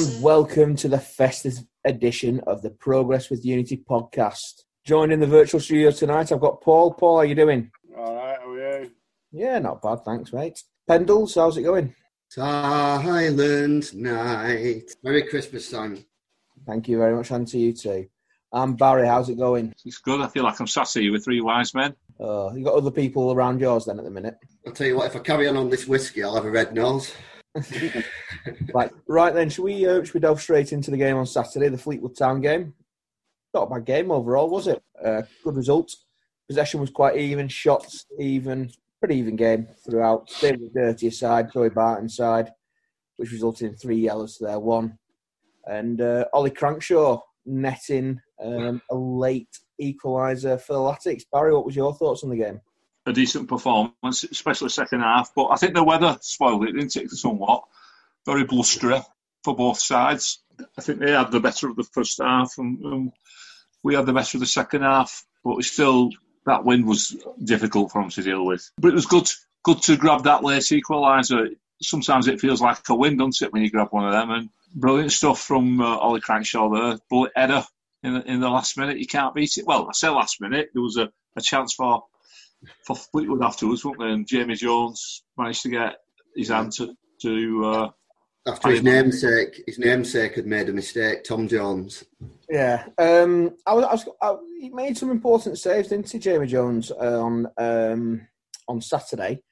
Hello and welcome to the festive edition of the Progress with Unity podcast. Joined in the virtual studio tonight, I've got Paul. Paul, how are you doing? All right, how are you? Yeah, not bad, thanks, mate. Pendles, how's it going? Silent night. Merry Christmas, Simon. Thank you very much, and to you too. And Barry, how's it going? It's good. I feel like I'm sat here with three wise men. Uh, you got other people around yours then at the minute. I'll tell you what, if I carry on on this whiskey, I'll have a red nose. right, right then, should we uh, should we delve straight into the game on Saturday, the Fleetwood Town game? Not a bad game overall, was it? Uh, good result. Possession was quite even, shots even, pretty even game throughout. With the dirtier side, Joey Barton side, which resulted in three yellows to their one. And uh, Ollie Crankshaw netting um, a late equaliser for the Latics. Barry, what was your thoughts on the game? A decent performance, especially second half. But I think the weather spoiled it, didn't it, somewhat? Very blustery for both sides. I think they had the better of the first half, and, and we had the better of the second half. But still, that wind was difficult for them to deal with. But it was good, good to grab that late equaliser. Sometimes it feels like a win, doesn't it, when you grab one of them? And brilliant stuff from uh, Ollie Crankshaw there. Bullet header in the, in the last minute. You can't beat it. Well, I say last minute. There was a, a chance for for Fleetwood afterwards, wasn't there? And Jamie Jones managed to get his hand to. to uh, After his namesake, his namesake had made a mistake, Tom Jones. Yeah, um, I was, I was, I, he made some important saves, didn't he, Jamie Jones, uh, on um, on Saturday,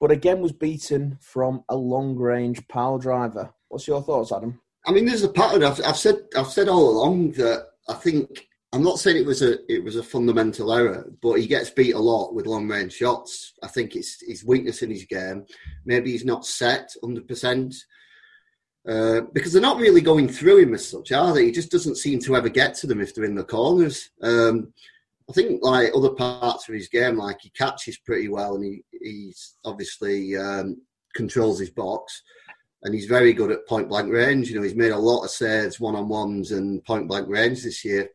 but again was beaten from a long range power driver. What's your thoughts, Adam? I mean, there's a pattern. I've, I've said I've said all along that I think I'm not saying it was a it was a fundamental error, but he gets beat a lot with long range shots. I think it's his weakness in his game. Maybe he's not set 100 percent uh, because they're not really going through him as such, are they? He just doesn't seem to ever get to them if they're in the corners. Um, I think like other parts of his game, like he catches pretty well, and he he's obviously um, controls his box and he's very good at point blank range. You know, he's made a lot of saves, one on ones, and point blank range this year.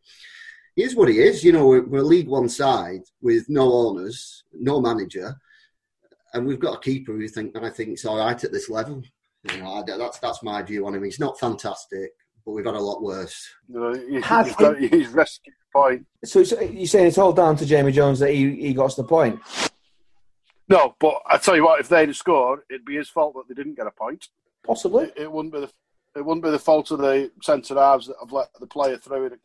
He is what he is. You know, we're, we're League One side with no owners, no manager, and we've got a keeper who think I think is all right at this level. You know, I, that's that's my view on him. He's not fantastic, but we've had a lot worse. No, he's, he's, got, he's rescued point. So, so you're saying it's all down to Jamie Jones that he, he got to the point? No, but I tell you what, if they'd have scored, it'd be his fault that they didn't get a point. Possibly. It, it wouldn't be the it wouldn't be the fault of the centre halves that have let the player through it,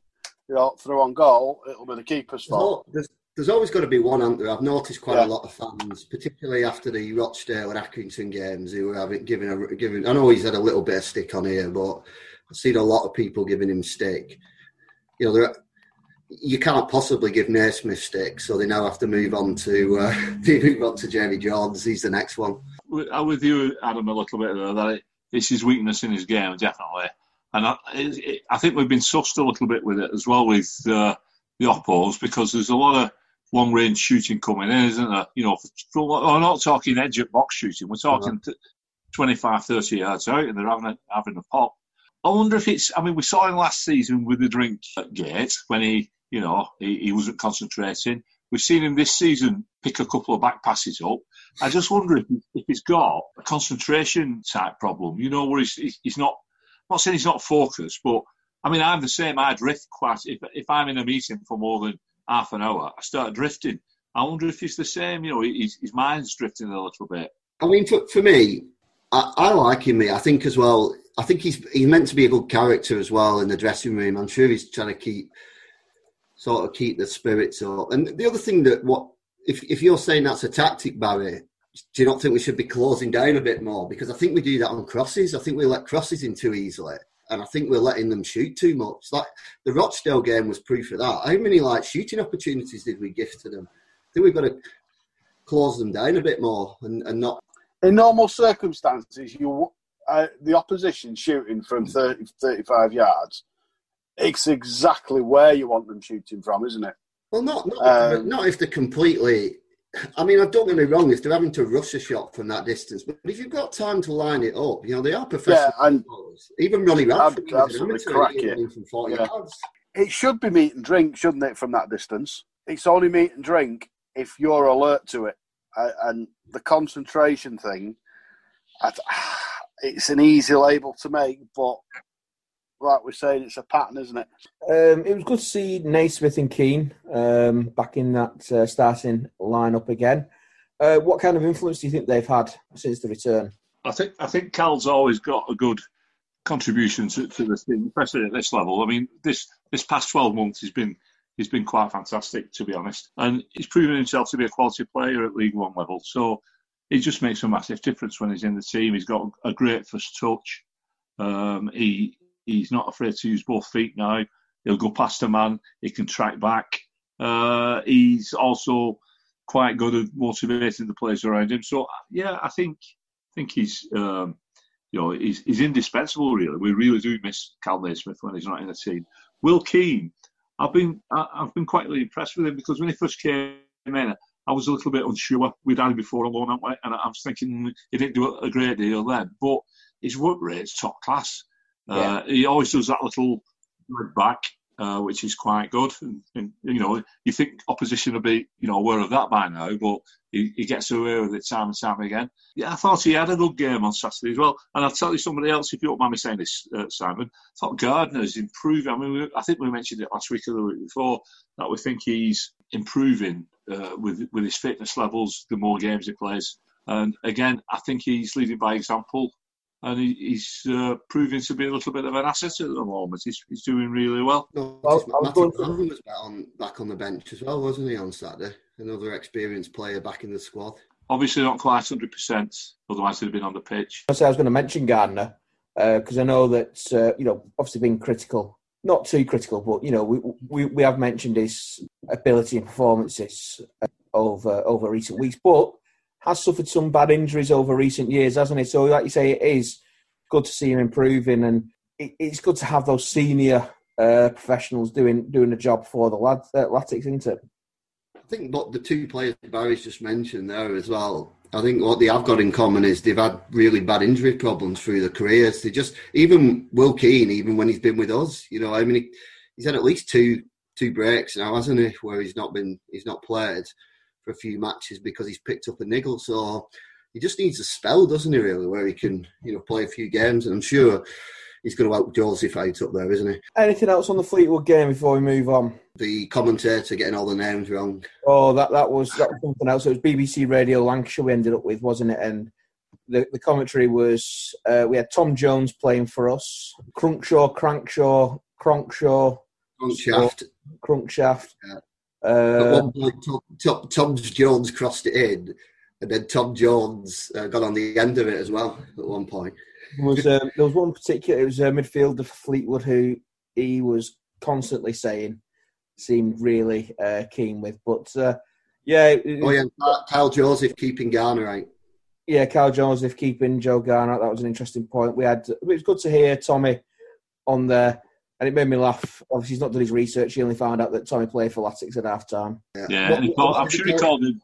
you know, through on goal. It'll be the keeper's fault. There's, there's always got to be one, answer. I've noticed quite yeah. a lot of fans, particularly after the Rochdale and Accrington games, who were having given a given. I know he's had a little bit of stick on here, but I've seen a lot of people giving him stick. You know, there, you can't possibly give Naismith stick, so they now have to move on to uh, move on to Jamie Jones. He's the next one. I'm with you, Adam, a little bit there. That it's his weakness in his game, definitely. And I, it, I think we've been sussed a little bit with it as well with uh, the oppos because there's a lot of long range shooting coming in, isn't there? You know, from, we're not talking edge at box shooting, we're talking mm-hmm. 25, 30 yards out and they're having a, having a pop. I wonder if it's, I mean, we saw him last season with the drink at Gate when he, you know, he, he wasn't concentrating. We've seen him this season pick a couple of back passes up. I just wonder if, if he's got a concentration type problem, you know, where he's, he's not, not saying he's not focused, but I mean, I'm the same. I drift quite, if, if I'm in a meeting for more than half an hour, I start drifting. I wonder if he's the same, you know, his, his mind's drifting a little bit. I mean, for, for me, I, I like him, I think as well, I think he's he's meant to be a good character as well in the dressing room. I'm sure he's trying to keep sort of keep the spirits up. And the other thing that what if if you're saying that's a tactic, Barry, do you not think we should be closing down a bit more? Because I think we do that on crosses. I think we let crosses in too easily. And I think we're letting them shoot too much. Like the Rochdale game was proof of that. How many like shooting opportunities did we give to them? I think we've got to close them down a bit more and, and not. In normal circumstances, you uh, the opposition shooting from 30, 35 yards, it's exactly where you want them shooting from, isn't it? Well, not not, um, not if they're completely. I mean, I don't get me wrong. If they're having to rush a shot from that distance, but if you've got time to line it up, you know they are professional. Yeah, and even Ronnie Radford, absolutely. From 40 yeah. yards. It should be meat and drink, shouldn't it? From that distance, it's only meat and drink if you're alert to it, uh, and the concentration thing. it's an easy label to make, but like we're saying, it's a pattern, isn't it? Um, it was good to see Naismith and Keane um, back in that uh, starting lineup again. Uh, what kind of influence do you think they've had since the return? I think I think Kal's always got a good contribution to, to the team, especially at this level. I mean, this this past twelve months has been he's been quite fantastic, to be honest, and he's proven himself to be a quality player at League One level. So it just makes a massive difference when he's in the team. He's got a great first touch. Um, he he's not afraid to use both feet now. He'll go past a man. He can track back. Uh, he's also quite good at motivating the players around him. So yeah, I think I think he's um, you know he's, he's indispensable. Really, we really do miss Kal Naismith when he's not in the team. Will Keane, I've been I've been quite impressed with him because when he first came in, I was a little bit unsure. We'd had him before on loan, and I was thinking he didn't do a great deal then, but his work rate's top class. Uh, He always does that little back, uh, which is quite good. And, and, you know, you think opposition will be, you know, aware of that by now, but he, he, gets away with it time and time again. Yeah, I thought he had a good game on Saturday as well. And I'll tell you somebody else, if you don't mind me saying this, uh, Simon, I thought Garner's improving. I mean, we, I think we mentioned it last week or the week before that we think he's improving uh, with with his fitness levels the more games he plays. And again, I think he's leading by example and he, he's uh, proving to be a little bit of an asset at the moment. He's, he's doing really well. No, well Matthew Brown was back on, back on the bench as well, wasn't he, on Saturday? Another experienced player back in the squad. Obviously not quite 100%, otherwise he'd have been on the pitch. I, I was going to mention Garner, because uh, I know that, uh, you know, obviously being critical, not too critical, but, you know, we, we, we have mentioned his ability and performances uh, over, over recent weeks, but has suffered some bad injuries over recent years, hasn't he? So, like you say, it is good to see him improving, and it, it's good to have those senior uh, professionals doing doing the job for the lads, uh, Latics, isn't it? I think what the two players Barry's just mentioned there as well. I think what they have got in common is they've had really bad injury problems through their careers. They just even Will Keane, even when he's been with us, you know, I mean, he, he's had at least two two breaks now, hasn't he, where he's not been he's not played for a few matches because he's picked up a niggle. So he just needs a spell, doesn't he? Really, where he can you know play a few games, and I'm sure he's going to help Joseph out up there, isn't he? Anything else on the Fleetwood game before we move on? The commentator getting all the names wrong. Oh, that that was that was something else. It was BBC Radio Lancashire we ended up with, wasn't it? And the, the commentary was uh, we had Tom Jones playing for us, Crunkshaw, Crankshaw, Cronkshaw, Crunkshaft, Crunkshaft. Yeah. Uh, At one point, Tom, Tom, Tom, Jones crossed it in, and then Tom Jones uh, got on the end of it as well at one point. There was, um, there was one particular, it was a midfielder for Fleetwood who he was constantly saying seemed really uh, keen with. But uh, yeah. It, oh, yeah. Kyle Joseph keeping Garner out. Yeah, Kyle Joseph keeping Joe Garner. That was an interesting point. We had. It was good to hear Tommy on there and it made me laugh. Obviously, he's not done his research. He only found out that Tommy played for Latics at half time. Yeah, yeah called, I'm sure he called him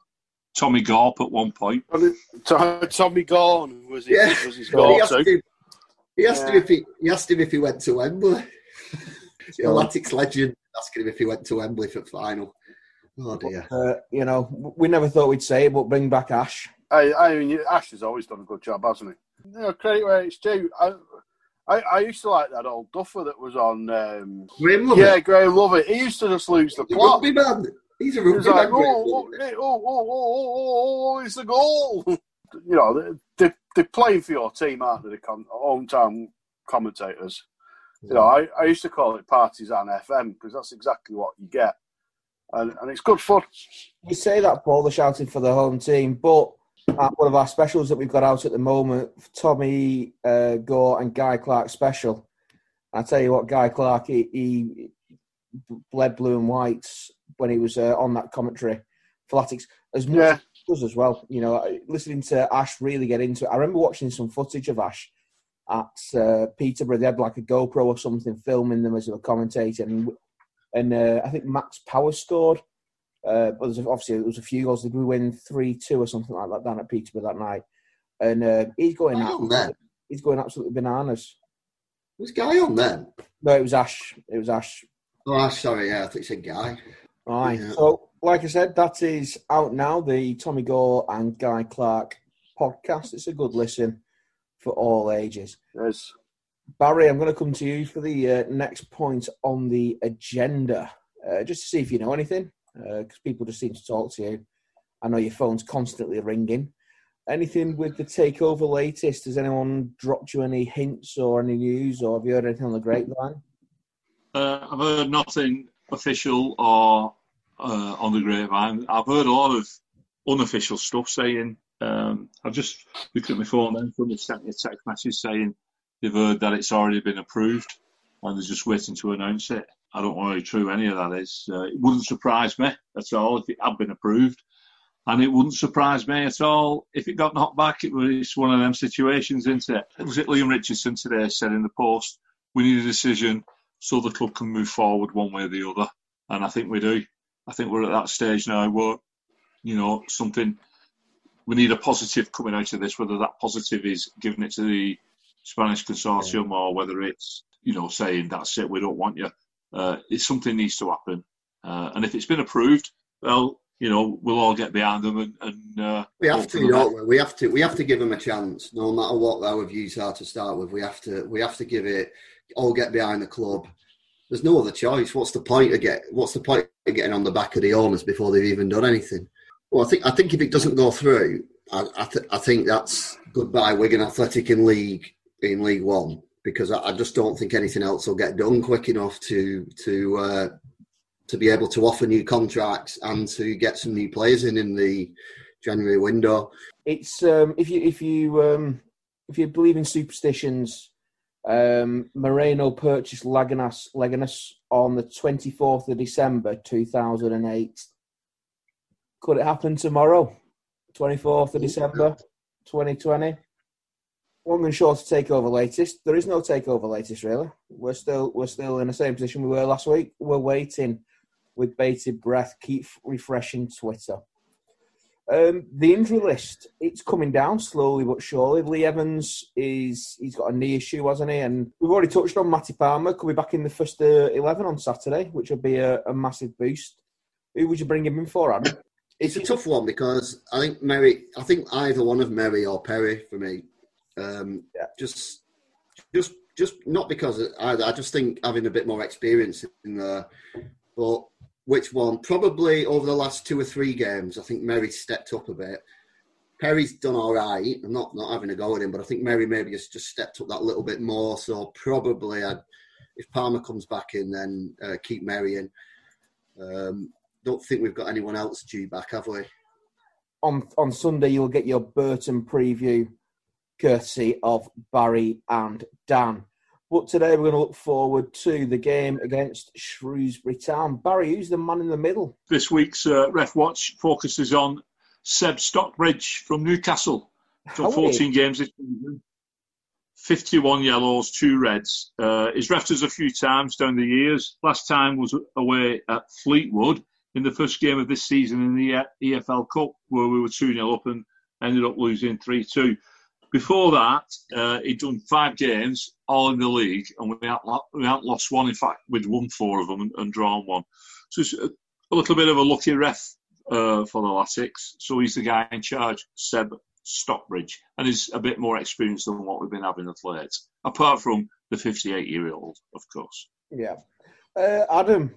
Tommy Gorp at one point. Tommy Gorn was, he, yeah. was his goal he asked, him, he asked yeah. him if he, he asked him if he went to Wembley. the Latics legend asking him if he went to Wembley for final. Oh dear. Uh, you know, we never thought we'd say it, but bring back Ash. I, I mean, Ash has always done a good job, hasn't he? You know, credit where it's due. I, I, I used to like that old duffer that was on. Um, Graham Lovett. Yeah, Graham Lovett. He used to just lose the plot. Rugby man. He's a rugby like, man. Oh, oh, oh, oh, oh, oh, oh, it's a goal. you know, they, they're playing for your team, aren't they? The con- hometown commentators. You know, I, I used to call it Partisan FM because that's exactly what you get. And, and it's good fun. You say that, Paul, they're shouting for the home team, but at one of our specials that we've got out at the moment, Tommy uh, Gore and Guy Clark special. I tell you what, Guy Clark, he, he bled blue and white when he was uh, on that commentary for Latics as much yeah. as as well. You know, listening to Ash really get into it. I remember watching some footage of Ash at uh, Peterborough. They had like a GoPro or something filming them as they were commentating, and, and uh, I think Max Power scored uh, but obviously there was a few goals. Did we win three two or something like that down at Peterborough that night? And uh, he's going out. He's going absolutely bananas. Was Guy on then? No, it was Ash. It was Ash. Oh, Ash. Sorry, yeah, I think you said Guy. Aye. Yeah. So, like I said, that is out now. The Tommy Gore and Guy Clark podcast. It's a good listen for all ages. Yes. Barry, I'm going to come to you for the uh, next point on the agenda, uh, just to see if you know anything, because uh, people just seem to talk to you. I know your phone's constantly ringing. Anything with the takeover latest? Has anyone dropped you any hints or any news, or have you heard anything on the grapevine? Uh, I've heard nothing official or uh, on the grapevine. I've heard a lot of unofficial stuff saying. Um, I've just looked at my phone then, somebody sent me a text message saying they've heard that it's already been approved and they're just waiting to announce it. I don't know how true any of that is. Uh, it wouldn't surprise me at all if it had been approved. And it wouldn't surprise me at all if it got knocked back. It was one of them situations, isn't it? Was it Liam Richardson today said in the post, we need a decision so the club can move forward one way or the other. And I think we do. I think we're at that stage now where, you know, something, we need a positive coming out of this, whether that positive is giving it to the Spanish consortium yeah. or whether it's, you know, saying that's it, we don't want you. Uh, it's something needs to happen. Uh, and if it's been approved, well, you know, we'll all get behind them and, and uh, we have to, don't we? We have to, we have to give them a chance, no matter what our views are to start with. We have to, we have to give it, all get behind the club. There's no other choice. What's the point of get? What's the point of getting on the back of the owners before they've even done anything? Well, I think, I think if it doesn't go through, I, I, th- I think that's goodbye Wigan Athletic in League in League One because I, I, just don't think anything else will get done quick enough to to uh, to be able to offer new contracts and to get some new players in in the January window. It's um, if you if you um, if you believe in superstitions, um, Moreno purchased Leganes, Leganes on the 24th of December 2008. Could it happen tomorrow, 24th of December 2020? One sure to take over latest. There is no takeover latest really. We're still we're still in the same position we were last week. We're waiting with bated breath. Keep refreshing Twitter. Um, the injury list it's coming down slowly but surely. Lee Evans is he's got a knee issue, hasn't he? And we've already touched on Matty Palmer. Could be back in the first uh, eleven on Saturday, which would be a, a, massive boost. Who would you bring him in for, Adam? It's a tough one because I think Merrie. I think either one of Merrie or Perry for me um, yeah. Just, just, just not because either. I just think having a bit more experience in there. But which one? Probably over the last two or three games, I think Merrie stepped up a bit. Perry's done all right. I'm not not having a go at him, but I think Merrie maybe has just stepped up that little bit more. So probably, I'd, if Palmer comes back in, then uh, keep Merrie in. Um, don't think we've got anyone else due back, have we? On on Sunday, you'll get your Burton preview courtesy of Barry and Dan. But today we're going to look forward to the game against Shrewsbury Town. Barry, who's the man in the middle? This week's uh, Ref Watch focuses on Seb Stockbridge from Newcastle. So 14 games this season, 51 yellows, two reds. Uh, he's refed us a few times down the years. Last time was away at Fleetwood in the first game of this season in the EFL Cup, where we were 2 0 up and ended up losing 3 2. Before that, uh, he'd done five games, all in the league, and we hadn't, we hadn't lost one. In fact, we'd won four of them and, and drawn one. So it's a, a, little bit of a lucky ref uh, for the Latics. So he's the guy in charge, Seb Stockbridge, and he's a bit more experienced than what we've been having of late, apart from the 58 year old, of course. Yeah. Uh, Adam,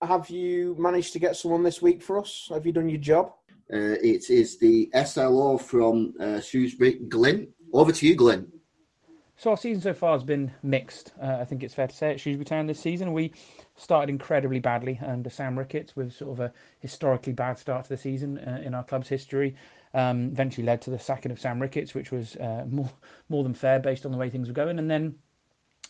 have you managed to get someone this week for us? Have you done your job? Uh, it is the SLO from uh, Shrewsbury. Glenn, over to you, Glenn. So our season so far has been mixed. Uh, I think it's fair to say at Shrewsbury Town this season we started incredibly badly under Sam Ricketts with sort of a historically bad start to the season uh, in our club's history. Um, eventually led to the sacking of Sam Ricketts, which was uh, more more than fair based on the way things were going, and then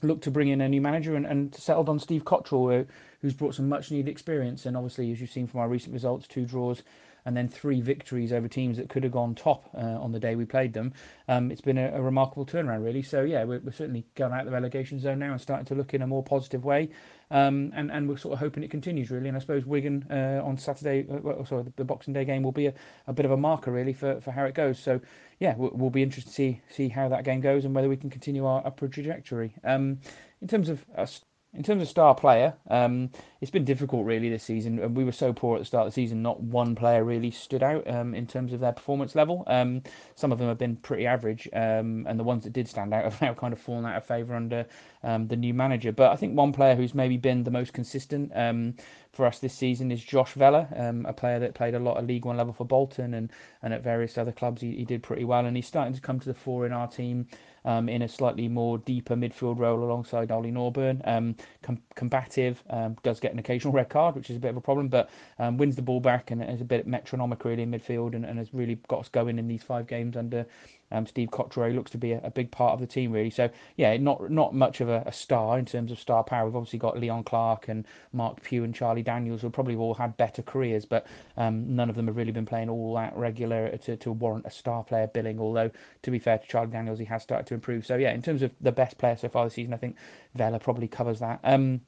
looked to bring in a new manager and, and settled on Steve Cotterill, who's brought some much needed experience. And obviously, as you've seen from our recent results, two draws and then three victories over teams that could have gone top uh, on the day we played them. Um, it's been a, a, remarkable turnaround, really. So yeah, we're, we're, certainly going out of the relegation zone now and starting to look in a more positive way. Um, and and we're sort of hoping it continues really. And I suppose Wigan uh, on Saturday, uh, well, sorry, the, the, Boxing Day game will be a, a, bit of a marker really for, for how it goes. So yeah, we'll, we'll, be interested to see see how that game goes and whether we can continue our upward trajectory. Um, in terms of us in terms of star player, um, it's been difficult really this season. And we were so poor at the start of the season, not one player really stood out um, in terms of their performance level. Um, some of them have been pretty average, um, and the ones that did stand out have now kind of fallen out of favour under um, the new manager. But I think one player who's maybe been the most consistent um, for us this season is Josh Vela, um, a player that played a lot of League One level for Bolton and, and at various other clubs. He, he did pretty well, and he's starting to come to the fore in our team um, in a slightly more deeper midfield role alongside Ollie Norburn. Um, com- combative, um, does get an occasional red card, which is a bit of a problem, but um, wins the ball back and is a bit metronomic really in midfield and, and has really got us going in these five games under um, Steve Cotterill looks to be a, a, big part of the team, really. So, yeah, not not much of a, a, star in terms of star power. We've obviously got Leon Clarke and Marc Pugh and Charlie Daniels, who probably all had better careers, but um, none of them have really been playing all that regular to, to warrant a star player billing. Although, to be fair to Charlie Daniels, he has started to improve. So, yeah, in terms of the best player so far this season, I think Vela probably covers that. Um,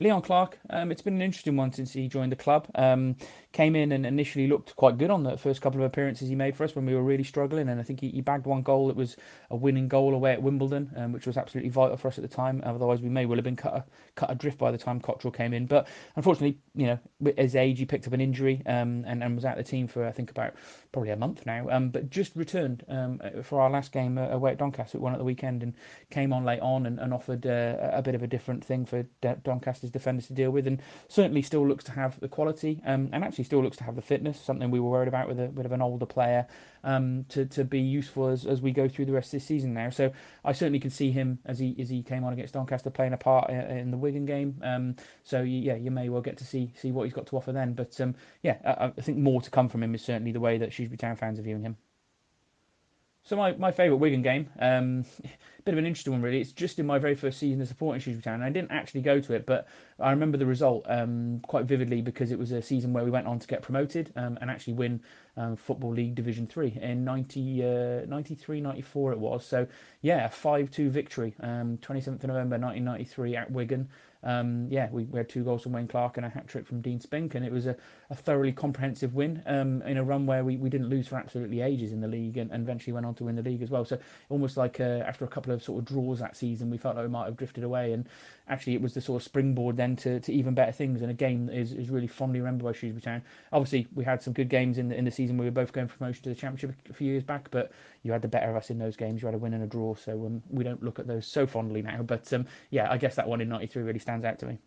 Leon Clarke, um, it's been an interesting one since he joined the club. Um, came in and initially looked quite good on the first couple of appearances he made for us when we were really struggling. And I think he, he bagged one goal. It was a winning goal away at Wimbledon, um, which was absolutely vital for us at the time. Otherwise, we may well have been cut, cut adrift by the time Cotterill came in. But unfortunately, you know, at his age, he picked up an injury um, and, and was out of the team for, I think, about probably a month now. Um, but just returned um, for our last game uh, away at Doncaster, one at the weekend, and came on late on and, and offered uh, a bit of a different thing for Doncaster's defenders to deal with. And certainly still looks to have the quality um, and actually still looks to have the fitness, something we were worried about with a bit of an older player, um, to to be useful as, as we go through the rest of this season now. So I certainly can see him as he as he came on against Doncaster playing a part in the Wigan game. Um, so yeah, you may well get to see see what he's got to offer then. But um, yeah, I, I, think more to come from him is certainly the way that Shrewsbury Town fans are viewing him. So my, my favourite Wigan game, um, bit of an interesting one really. It's just in my very first season as supporting Shrewsbury Town. I didn't actually go to it, but I remember the result um, quite vividly because it was a season where we went on to get promoted um, and actually win um, Football League Division 3 in 90, uh, 93, 94 it was. So yeah, a 5-2 victory, 27th um, of November 1993 at Wigan um, yeah, we, we, had two goals from Wayne Clarke and a hat trick from Dean Spink, and it was a, a thoroughly comprehensive win um, in a run where we, we didn't lose for absolutely ages in the league and, and eventually went on to win the league as well. So almost like uh, after a couple of sort of draws that season, we felt like we might have drifted away, and actually it was the sort of springboard then to, to even better things and a game that is, is really fondly remembered by Shrewsbury Town. Obviously, we had some good games in the, in the season. We were both going for promotion to the Championship a few years back, but you had the better of us in those games. You had a win and a draw, so um, we don't look at those so fondly now. But um, yeah, I guess that one in '93 really stands out to me.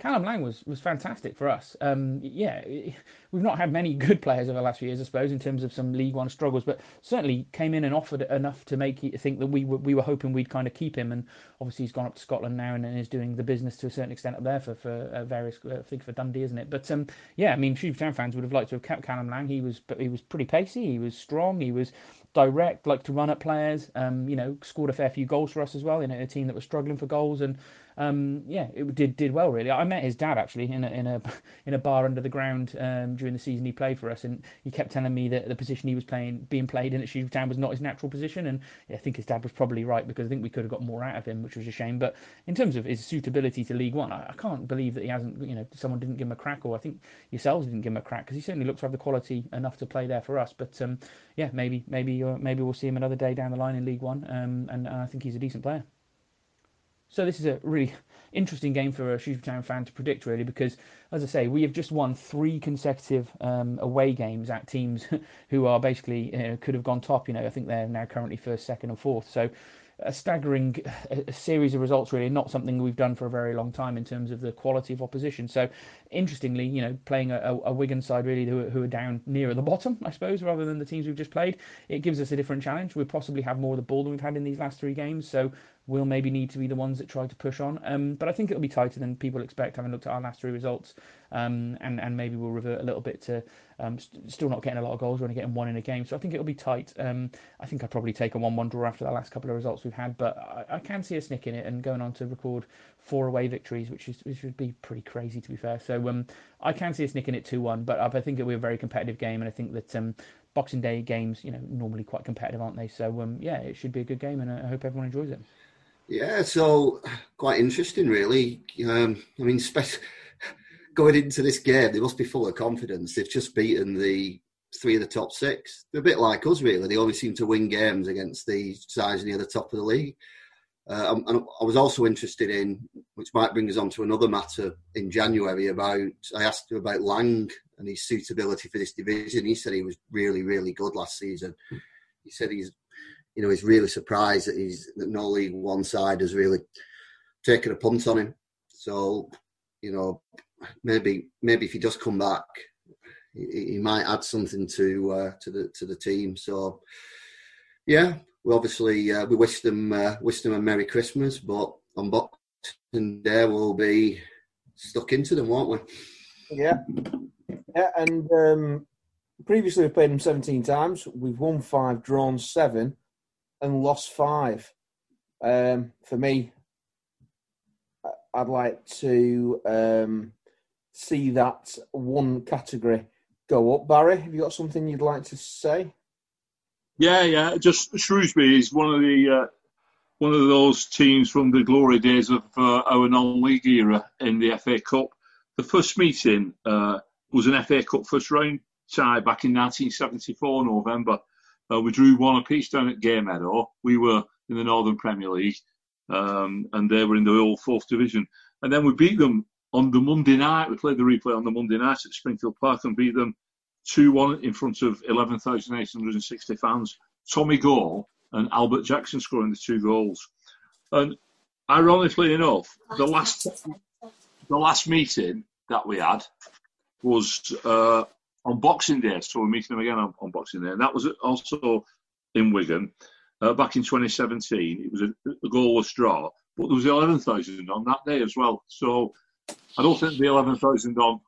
Callum Lang was, was fantastic for us. Um, yeah, we've not had many good players over the last few years, I suppose, in terms of some League One struggles, but certainly came in and offered enough to make you think that we were, we were hoping we'd kind of keep him. And obviously, he's gone up to Scotland now and, and is doing the business to a certain extent up there for, for uh, various, uh, I think for Dundee, isn't it? But um, yeah, I mean, Shrewsbury Town fans would have liked to have kept Callum Lang. He was, he was pretty pacey, he was strong, he was direct, liked to run at players. Um, you know, scored a fair few goals for us as well in a team that was struggling for goals. And um, yeah, it did did well really. I met his dad actually in a in a in a bar under the ground um, during the season he played for us, and he kept telling me that the position he was playing being played in at Shrewsbury Town was not his natural position, and I think his dad was probably right because I think we could have got more out of him, which was a shame. But in terms of his suitability to League One, I, I can't believe that he hasn't. You know, someone didn't give him a crack, or I think yourselves didn't give him a crack because he certainly looks to have the quality enough to play there for us. But um, yeah, maybe maybe uh, maybe we'll see him another day down the line in League One, um, and, and I think he's a decent player. So this is a really interesting game for a Shrewsbury Town fan to predict, really, because as I say, we have just won three consecutive um, away games at teams who are basically you know, could have gone top. You know, I think they're now currently first, second, and fourth. So a staggering a series of results, really, not something we've done for a very long time in terms of the quality of opposition. So, interestingly, you know, playing a, a Wigan side really who, who, are down near the bottom, I suppose, rather than the teams we've just played, it gives us a different challenge. We possibly have more of the ball than we've had in these last three games. So, will maybe need to be the ones that try to push on. Um, but I think it'll be tighter than people expect, having looked at our last three results. Um, and, and maybe we'll revert a little bit to um, st- still not getting a lot of goals, we're only getting one in a game. So I think it'll be tight. Um, I think I'd probably take a 1 1 draw after the last couple of results we've had, but I, I, can see a snick in it and going on to record four away victories, which, is, which would be pretty crazy to be fair. So um, I can see a snick in it 2 1, but I think it'll be a very competitive game. And I think that um, Boxing Day games, you know, normally quite competitive, aren't they? So yeah, it should be a good game, and I hope everyone enjoys it. Yeah, so quite interesting, really. Um, I mean, spe- going into this game, they must be full of confidence. They've just beaten the three of the top six. They're a bit like us, really. They always seem to win games against the sides near the top of the league. Uh, and I was also interested in, which might bring us on to another matter in January about. I asked him about Lang and his suitability for this division. He said he was really, really good last season. He said he's, you know, he's really surprised that he's that no League One side has really taken a punt on him. So, you know, maybe maybe if he does come back, he, he might add something to uh, to the to the team. So, yeah, we obviously uh, we wish them uh, wish them a Merry Christmas, but on Boxing Day we'll be stuck into them, won't we? Yeah, yeah, and um, previously we've played them 17 times. We've won five, drawn seven, and lost five. Um, for me, I'd like to um, see that one category go up. Barry, have you got something you'd like to say? Yeah, yeah. Just Shrewsbury is one of the uh, one of those teams from the glory days of uh, our non-league era in the FA Cup. The first meeting uh, was an FA Cup first round tie back in 1974 November. Uh, we drew one apiece down at Gay Meadow. We were in the Northern Premier League, um, and they were in the old fourth division. And then we beat them on the Monday night. We played the replay on the Monday night at Springfield Park and beat them 2 1 in front of 11,860 fans. Tommy Gore and Albert Jackson scoring the two goals. And ironically enough, the last the last meeting that we had was uh, on Boxing Day, so we're meeting them again on, on Boxing Day, and that was also in Wigan uh, back in 2017. It was a, a goalless draw, but there was 11,000 on that day as well. So I don't think the 11,000 on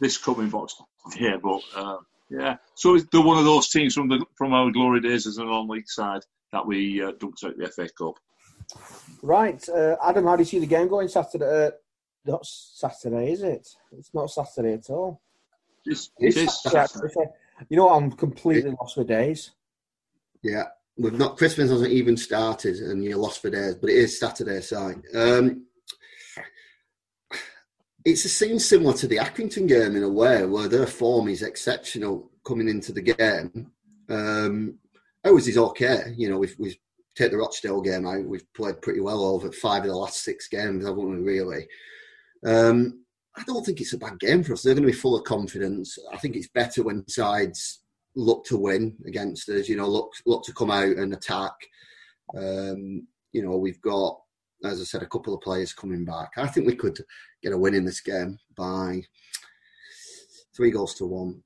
this coming Boxing yeah, but uh, yeah. So they're one of those teams from the from our glory days as a non-league side that we uh, dunked out the FA Cup. Right, uh, Adam. How do you see the game going Saturday? Uh, not Saturday, is it? It's not Saturday at all. It's, it is Saturday. You know, I'm completely lost for days. Yeah, we've not. Christmas hasn't even started, and you're lost for days. But it is Saturday, side. Um, it's a scene similar to the Accrington game in a way, where their form is exceptional coming into the game. Um, ours is okay. You know, we've, we've take the Rochdale game out. We've played pretty well over five of the last six games, haven't we? Really. Um, I don't think it's a bad game for us. They're going to be full of confidence. I think it's better when sides look to win against us. You know, look look to come out and attack. Um, you know, we've got as I said, a couple of players coming back. I think we could get a win in this game by three goals to one.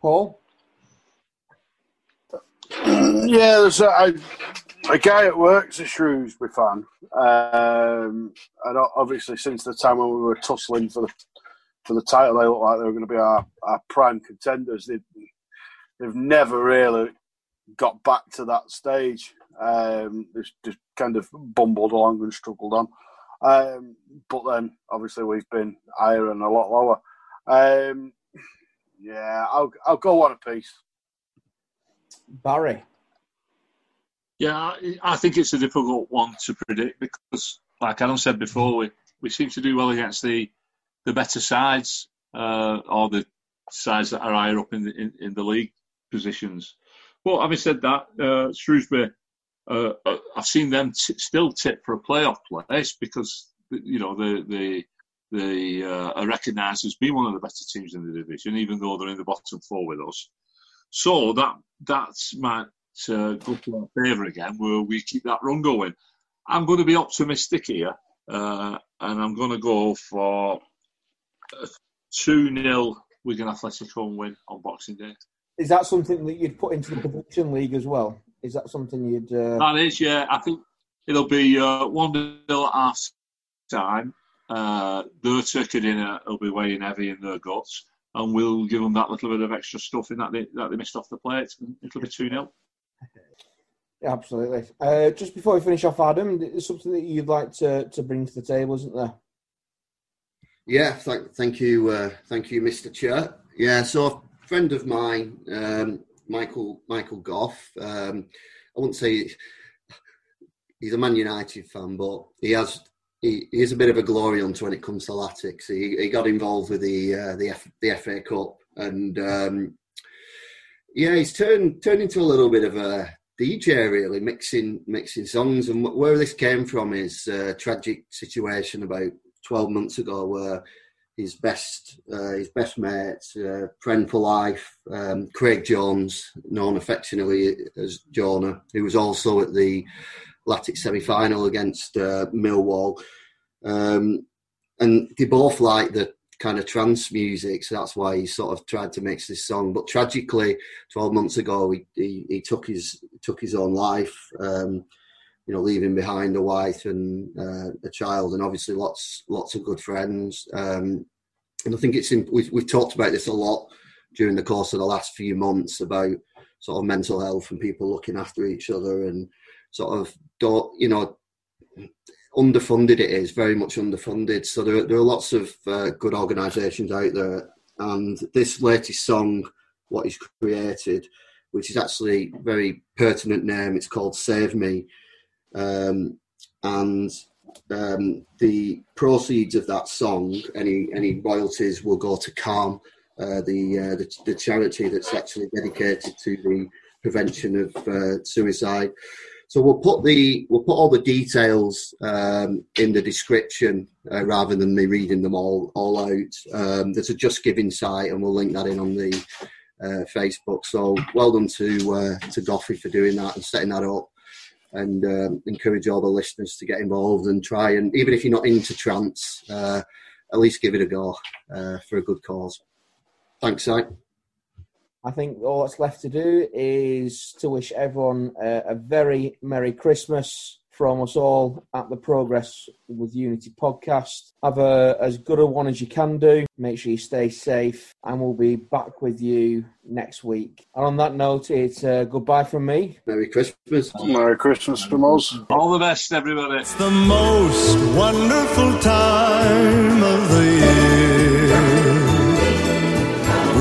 Paul? Yeah, there's a, a guy at work's a Shrewsbury fan. Um, and obviously, since the time when we were tussling for the for the title, they looked like they were going to be our, our prime contenders. They, they've never really got back to that stage. Um, just, just kind of bumbled along and struggled on. Um, but then, obviously, we've been higher and a lot lower. Um, yeah, I'll I'll go one apiece. Barry. Yeah, I think it's a difficult one to predict because, like Adam said before, we, we seem to do well against the the better sides uh, or the sides that are higher up in the in, in the league positions. But having said that, uh, Shrewsbury uh, uh, I've seen them t- still tip for a playoff place because you know the the they uh, are recognised as being one of the better teams in the division, even though they're in the bottom four with us. So that that's might uh, go to our favour again, where we keep that run going. I'm going to be optimistic here, uh, and I'm going to go for a two 0 Wigan Athletic home win on Boxing Day. Is that something that you'd put into the prediction league as well? Is that something you'd? Uh... That is, yeah. I think it'll be uh, one nil at half time. Uh, their ticket dinner will be weighing heavy in their guts, and we'll give them that little bit of extra stuff in that they, that they missed off the plate. It'll be two 0 Absolutely. Uh, just before we finish off, Adam, there's something that you'd like to, to bring to the table, isn't there? Yeah, thank, thank you, uh, thank you, Mr. Chair. Yeah, so a friend of mine um, Michael Michael Goff. Um, I wouldn't say he's a Man United fan, but he has he, he is a bit of a glory hunter when it comes to Latics. He, he got involved with the uh, the, F, the FA Cup, and um, yeah, he's turned turned into a little bit of a DJ really mixing mixing songs. And where this came from is a tragic situation about 12 months ago where his best uh, his best mate, uh, friend for life, um, Craig Jones, known affectionately as Jonah, who was also at the Latics semi final against uh, Millwall. Um, and they both like the kind of trance music, so that's why he sort of tried to mix this song. But tragically, 12 months ago, he, he, he took his took his own life. Um, you know, leaving behind a wife and uh, a child, and obviously lots lots of good friends. Um, and I think it's we've, we've talked about this a lot during the course of the last few months about sort of mental health and people looking after each other and sort of don't you know underfunded it is very much underfunded. So there, there are lots of uh, good organisations out there. And this latest song what he's created which is actually very pertinent name it's called save me. Um, and um, the proceeds of that song, any any royalties, will go to Calm, uh, the, uh, the, the charity that's actually dedicated to the prevention of uh, suicide. So we'll put the we'll put all the details um, in the description uh, rather than me reading them all all out. Um, there's a Just Giving site, and we'll link that in on the uh, Facebook. So well done to uh, to Goffrey for doing that and setting that up and um, encourage all the listeners to get involved and try and even if you're not into trance, uh, at least give it a go uh, for a good cause. Thanks, Si. I think all that's left to do is to wish everyone uh, a very Merry Christmas from us all at the Progress with Unity podcast. Have a, as good a one as you can do. Make sure you stay safe, and we'll be back with you next week. And on that note, it's uh, goodbye from me. Merry Christmas. Merry Christmas from us. All the best, everybody. It's the most wonderful time of the year.